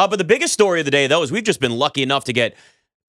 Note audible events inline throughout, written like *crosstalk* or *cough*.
Uh, but the biggest story of the day, though, is we've just been lucky enough to get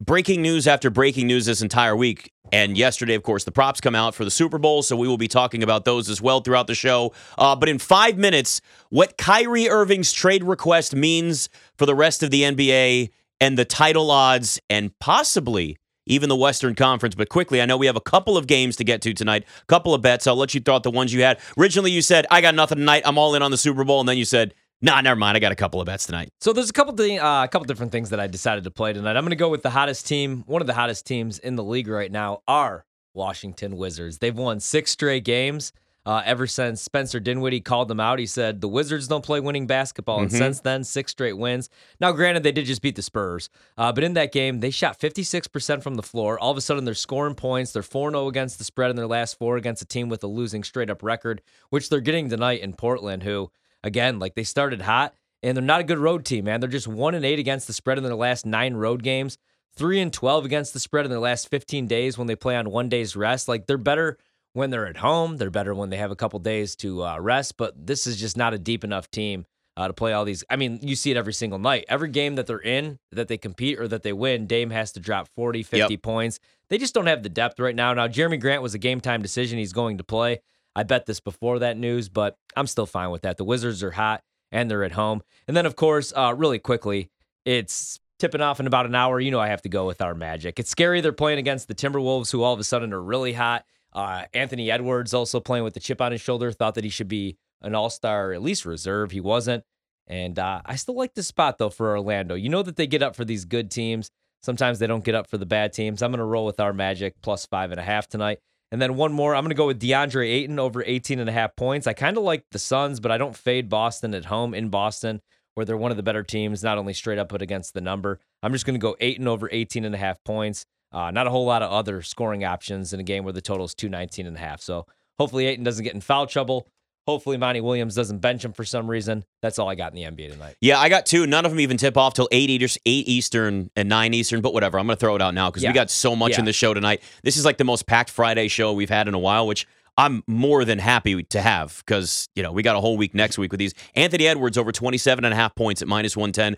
breaking news after breaking news this entire week. And yesterday, of course, the props come out for the Super Bowl, so we will be talking about those as well throughout the show. Uh, but in five minutes, what Kyrie Irving's trade request means for the rest of the NBA and the title odds, and possibly even the Western Conference. But quickly, I know we have a couple of games to get to tonight, a couple of bets. I'll let you throw out the ones you had. Originally, you said, I got nothing tonight. I'm all in on the Super Bowl. And then you said, Nah, never mind. I got a couple of bets tonight. So there's a couple th- uh, a couple different things that I decided to play tonight. I'm going to go with the hottest team, one of the hottest teams in the league right now, are Washington Wizards. They've won six straight games. Uh, ever since Spencer Dinwiddie called them out, he said the Wizards don't play winning basketball. And Mhm. since then, six straight wins. Now, granted, they did just beat the Spurs, uh, but in that game, they shot 56% from the floor. All of a sudden, they're scoring points. They're 4 0 against the spread in their last four against a team with a losing straight up record, which they're getting tonight in Portland, who, again, like they started hot and they're not a good road team, man. They're just 1 and 8 against the spread in their last nine road games, 3 and 12 against the spread in their last 15 days when they play on one day's rest. Like they're better when they're at home. They're better when they have a couple days to uh, rest. But this is just not a deep enough team uh, to play all these. I mean, you see it every single night. Every game that they're in, that they compete or that they win, Dame has to drop 40, 50 points. They just don't have the depth right now. Now, Jerami Grant was a game time decision. He's going to play. I bet this before that news, but I'm still fine with that. The Wizards are hot and they're at home. And then, of course, uh, really quickly, it's tipping off in about an hour. You know, I have to go with our Magic. It's scary they're playing against the Timberwolves, who all of a sudden are really hot. Uh, Anthony Edwards also playing with the chip on his shoulder. Thought that he should be an All Star, at least reserve. He wasn't. And uh, I still like the spot though for Orlando. You know that they get up for these good teams. Sometimes they don't get up for the bad teams. I'm going to roll with our Magic plus five and a half tonight. And then one more, I'm going to go with DeAndre Ayton over 18 and a half points. I kind of like the Suns, but I don't fade Boston at home in Boston, where they're one of the better teams, not only straight up, but against the number. I'm just going to go Ayton over 18 and a half points. Uh, not a whole lot of other scoring options in a game where the total is 219 and a half. So hopefully Ayton doesn't get in foul trouble. Hopefully Monty Williams doesn't bench him for some reason. That's all I got in the NBA tonight. Yeah, I got two. None of them even tip off till 8, Eastern, 8 Eastern and 9 Eastern, but whatever. I'm going to throw it out now because Yeah. we got so much in the show tonight. This is like the most packed Friday show we've had in a while, which I'm more than happy to have because, you know, we got a whole week next week with these. Anthony Edwards over 27 and a half points at minus 110.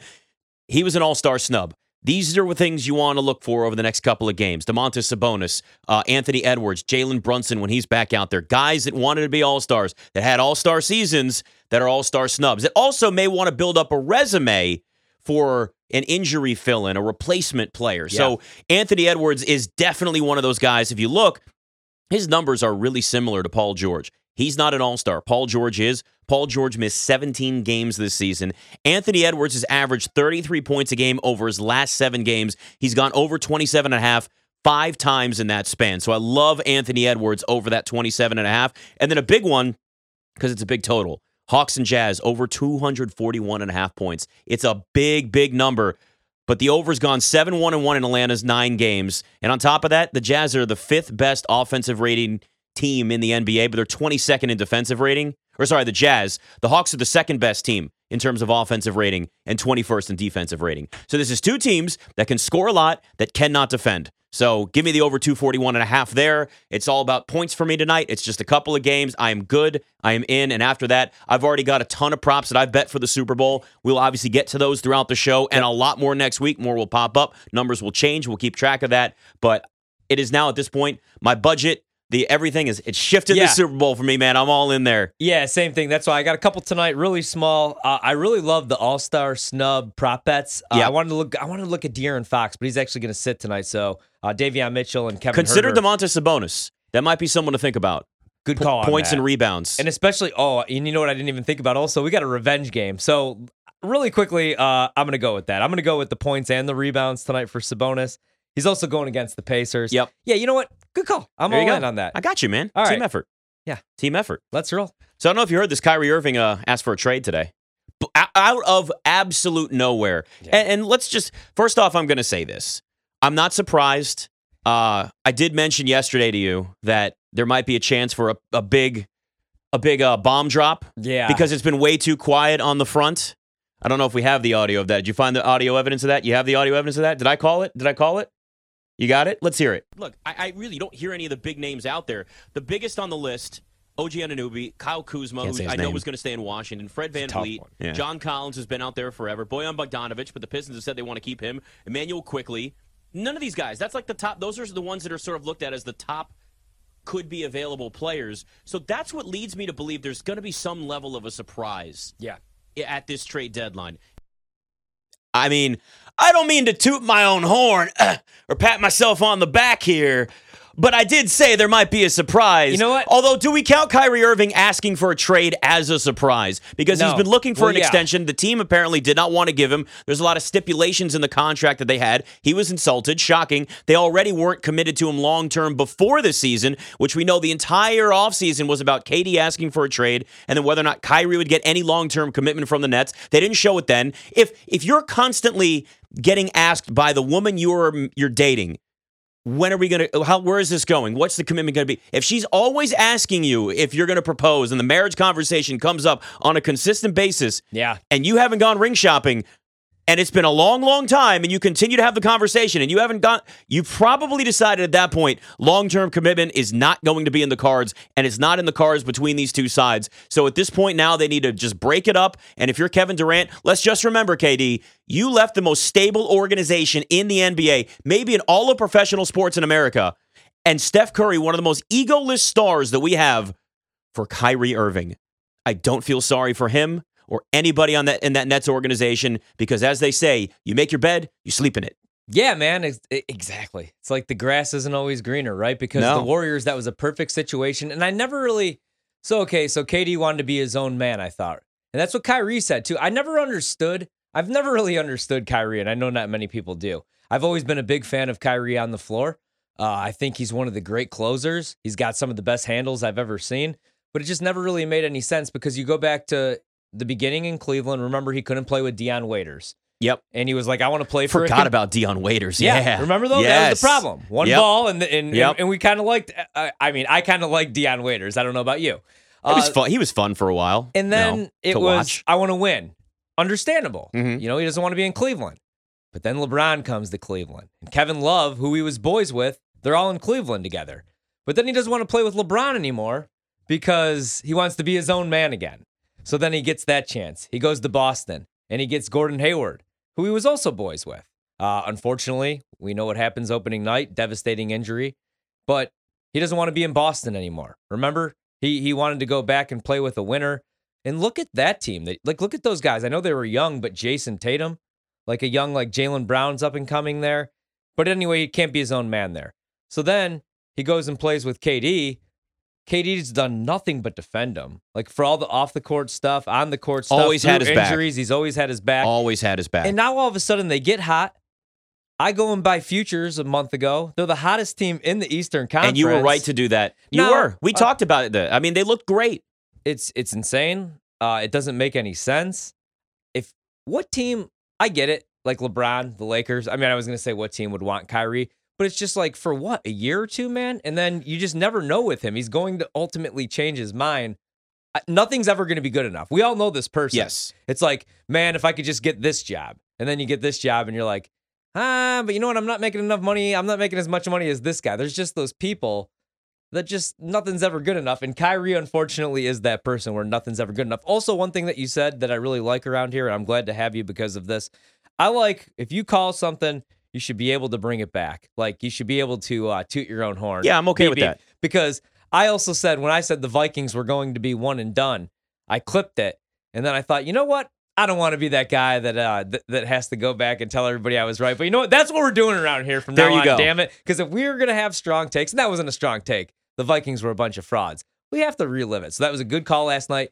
He was an all star snub. These are the things you want to look for over the next couple of games. Domantas Sabonis, uh, Anthony Edwards, Jalen Brunson when he's back out there. Guys that wanted to be all stars, that had all star seasons, that are all star snubs, that also may want to build up a resume for an injury fill in, a replacement player. So Anthony Edwards is definitely one of those guys. If you look, his numbers are really similar to Paul George. He's not an all star. Paul George is. Paul George missed 17 games this season. Anthony Edwards has averaged 33 points a game over his last seven games. He's gone over 27 and a half five times in that span. So I love Anthony Edwards over that 27 and a half. And then a big one, because it's a big total. Hawks and Jazz over 241 and a half points. It's a big, big number. But the over's gone 7 1 and 1 in Atlanta's nine games. And on top of that, the Jazz are the fifth best offensive rating team in the NBA, but they're 22nd in defensive rating. Or sorry, the Jazz. The Hawks are the second best team in terms of offensive rating and 21st in defensive rating. So this is two teams that can score a lot that cannot defend. So give me the over 241 and a half there. It's all about points for me tonight. It's just a couple of games. I am good. I am in. And after that, I've already got a ton of props that I've bet for the Super Bowl. We'll obviously get to those throughout the show and a lot more next week. More will pop up. Numbers will change. We'll keep track of that. But it is now at this point, my budget, the everything is it shifted Yeah. the Super Bowl for me, man. I'm all in there. Yeah, same thing. That's why I got a couple tonight, really small. Uh, I really love the All Star snub prop bets. Uh, Yeah. I wanted to look. I wanted to look at De'Aaron Fox, but he's actually going to sit tonight. So uh, Davion Mitchell and Kevin. Consider Huerter, Domantas Sabonis. That might be someone to think about. good call. on points and rebounds. And especially, oh, and you know what I didn't even think about? Also, we got a revenge game. So, really quickly, uh, I'm going to go with that. I'm going to go with the points and the rebounds tonight for Sabonis. He's also going against the Pacers. Yep. Yeah, you know what? Good call. I'm There all go. in on that. I got you, man. All Team right. effort. Yeah. Team effort. Let's roll. So I don't know if you heard this. Kyrie Irving uh, asked for a trade today, out of absolute nowhere. Yeah. And, and let's just first off, I'm going to say this: I'm not surprised. Uh, I did mention yesterday to you that there might be a chance for a, a big, a big uh, bomb drop Yeah. because it's been way too quiet on the front. I don't know if we have the audio of that. Did you find the audio evidence of that? You have the audio evidence of that? Did I call it? Did I call it? You got it? Let's hear it. Look, I, I really don't hear any of the big names out there. The biggest on the list OG Anunoby, Kyle Kuzma, who say his I know name. was going to stay in Washington, Fred VanVleet, one. John Collins has been out there forever, Boyan Bogdanovich, but the Pistons have said they want to keep him, Immanuel Quickley. None of these guys. That's like the top. Those are the ones that are sort of looked at as the top could be available players. So that's what leads me to believe there's going to be some level of a surprise Yeah. at this trade deadline. I mean, I don't mean to toot my own horn uh, *clears throat* or pat myself on the back here, but I did say there might be a surprise. You know what? Although, do we count Kyrie Irving asking for a trade as a surprise? Because he's been looking for Well, an yeah. extension. The team apparently did not want to give him. There's a lot of stipulations in the contract that they had. He was insulted. Shocking. They already weren't committed to him long term before the season, which we know the entire offseason was about KD asking for a trade and then whether or not Kyrie would get any long term commitment from the Nets. They didn't show it then. If if you're constantly getting asked by the woman you're you're dating, when are we going to how where is this going what's the commitment going to be if she's always asking you if you're going to propose and the marriage conversation comes up on a consistent basis Yeah. and you haven't gone ring shopping and it's been a long long time and you continue to have the conversation and you haven't gone you probably decided at that point long-term commitment is not going to be in the cards and it's not in the cards between these two sides. So at this point now they need to just break it up and if you're Kevin Durant let's just remember KD you left the most stable organization in the NBA maybe in all of professional sports in America and Steph Curry one of the most egoless stars that we have for Kyrie Irving. I don't feel sorry for him or anybody on that in that Nets organization because as they say, you make your bed, you sleep in it. Yeah, man, ex- e- exactly. It's like the grass isn't always greener, right? Because No. the Warriors, that was a perfect situation. And I never really. So, okay, so KD wanted to be his own man, I thought. And that's what Kyrie said, too. I never understood. I've never really understood Kyrie, and I know not many people do. I've always been a big fan of Kyrie on the floor. Uh, I think he's one of the great closers. He's got some of the best handles I've ever seen, but it just never really made any sense because you go back to the beginning in Cleveland. Remember, he couldn't play with Dion Waiters. Yep. And he was like, I want to play for Forgot about Dion Waiters. yeah. Yeah. Remember though? That was the problem. One Yep. ball, and and, Yep. and, and we kind of liked. I, I mean, I kind of liked Dion Waiters. I don't know about you. It was Uh, fun. He was fun for a while. And you then know, it was, watch. I want to win. Understandable. Mhm. You know, he doesn't want to be in Cleveland. But then LeBron comes to Cleveland, and Kevin Love, who he was boys with, they're all in Cleveland together. But then he doesn't want to play with LeBron anymore because he wants to be his own man again. So then he gets that chance. He goes to Boston, and he gets Gordon Hayward, who he was also boys with. Uh, unfortunately, we know what happens opening night, devastating injury. But he doesn't want to be in Boston anymore. Remember, he he wanted to go back and play with a winner. And look at that team. They, like, look at those guys. I know they were young, but Jayson Tatum, like a young, like Jaylen Brown's up and coming there. But anyway, he can't be his own man there. So then he goes and plays with KD. KD's done nothing but defend him. Like for all the off the court stuff, on the court stuff, Always had his back. injuries. He's always had his back. Always had his back. And now all of a sudden they get hot. I go and buy futures a month ago. They're the hottest team in the Eastern Conference. And you were right to do that. You No, were. We uh, talked about it. The- I mean, they looked great. it's it's insane. Uh, it doesn't make any sense. If what team? I get it. Like LeBron, the Lakers. I mean, I was gonna say what team would want Kyrie, but it's just like for what a year or two, man. And then you just never know with him. He's going to ultimately change his mind. Nothing's ever going to be good enough. We all know this person. Yes. It's like, man, if I could just get this job, and then you get this job, and you're like, ah, but you know what? I'm not making enough money. I'm not making as much money as this guy. There's just those people that just nothing's ever good enough. And Kyrie, unfortunately, is that person where nothing's ever good enough. Also, one thing that you said that I really like around here, and I'm glad to have you because of this. I like if you call something, you should be able to bring it back. Like you should be able to uh, toot your own horn. Yeah, I'm okay with that. Because I also said when I said the Vikings were going to be one and done, I clipped it, and then I thought, you know what? I don't want to be that guy that uh, th- that has to go back and tell everybody I was right. But you know what? That's what we're doing around here from There now you on. go. Damn it! Because if we were gonna have strong takes, and that wasn't a strong take, the Vikings were a bunch of frauds. We have to relive it. So that was a good call last night.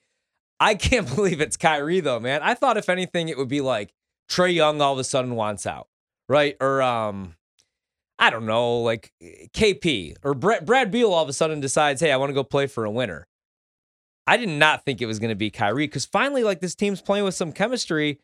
I *laughs* can't believe it's Kyrie though, man. I thought if anything, it would be like Trae Young all of a sudden wants out, right? Or um, I don't know, like KP or Brad, Brad Beal all of a sudden decides, hey, I want to go play for a winner. I did not think it was going to be Kyrie because finally, like this team's playing with some chemistry.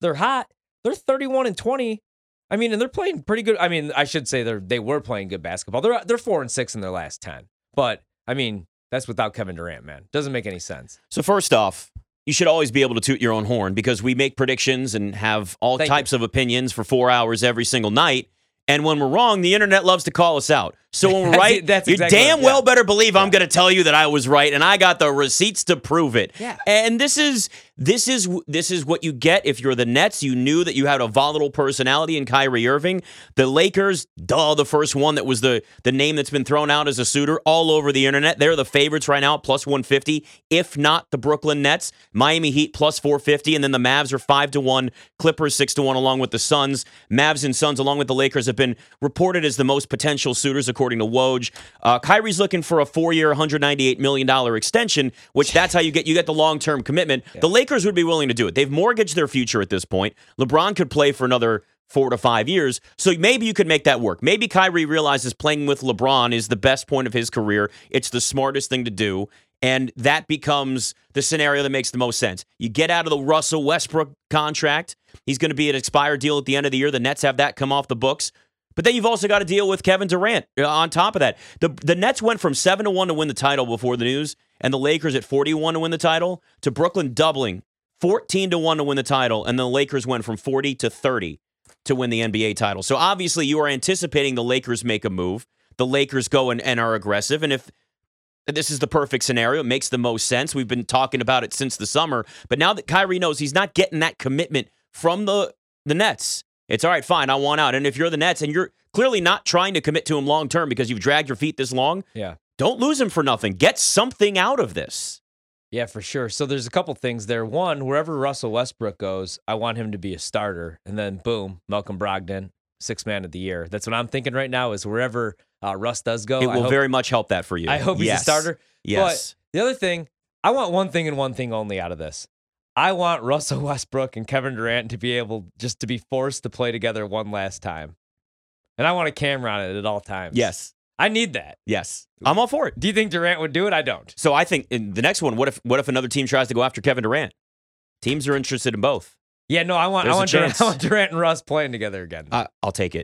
They're hot. They're 31 and 20. I mean, and they're playing pretty good. I mean, I should say they're they were playing good basketball. They're they're four and six in their last 10. But I mean, that's without Kevin Durant, man. Doesn't make any sense. So first off, you should always be able to toot your own horn because we make predictions and have all Thank types of opinions for four hours every single night. And when we're wrong, the internet loves to call us out. So *laughs* when we're right, that's you exactly damn right, well yeah. better believe I'm going to tell you that I was right, and I got the receipts to prove it. Yeah. And this is this is this is what you get if you're the Nets. You knew that you had a volatile personality in Kyrie Irving. The Lakers, duh, the first one that was the the name that's been thrown out as a suitor all over the internet. They're the favorites right now, plus 150. If not the Brooklyn Nets, Miami Heat plus 450, and then the Mavs are five to one, Clippers six to one, along with the Suns. Mavs and Suns, along with the Lakers, have been reported as the most potential suitors according to Woj. Uh, Kyrie's looking for a four-year, 198 million dollar extension, which *laughs* that's how you get you get the long-term commitment. The Lakers would be willing to do it. They've mortgaged their future at this point. LeBron could play for another four to five years. So maybe you could make that work. Maybe Kyrie realizes playing with LeBron is the best point of his career. It's the smartest thing to do. And that becomes the scenario that makes the most sense. You get out of the Russell Westbrook contract. He's going to be an expired deal at the end of the year. The Nets have that come off the books. But then you've also got to deal with Kevin Durant uh, on top of that. The the Nets went from 7 to 1 to win the title before the news and the Lakers at 41 to win the title to Brooklyn doubling 14 to 1 to win the title and the Lakers went from 40 to 30 to win the NBA title. So obviously you are anticipating the Lakers make a move. The Lakers go and, and are aggressive and if this is the perfect scenario. It makes the most sense. We've been talking about it since the summer, but now that Kyrie knows he's not getting that commitment from the the Nets, it's all right. Fine, I want out. And if you're the Nets and you're clearly not trying to commit to him long term because you've dragged your feet this long, Yeah. don't lose him for nothing. Get something out of this. Yeah, for sure. So there's a couple things there. One, wherever Russell Westbrook goes, I want him to be a starter. And then boom, Malcolm Brogdon, six man of the year. That's what I'm thinking right now is wherever uh, Russ does go. It will hope, very much help that for you. I hope he's Yes. a starter. Yes. But the other thing, I want one thing and one thing only out of this. I want Russell *laughs* Westbrook and Kevin Durant to be able just to be forced to play together one last time. And I want a camera on it at all times. yes. I need that. Yes. I'm all for it. Do you think Durant would do it? I don't. So I think in the next one, what if what if another team tries to go after Kevin Durant? Teams are interested in both. Yeah, no, I want There's I want Durant. *laughs* I want Durant and Russ playing together again. I, I'll take it.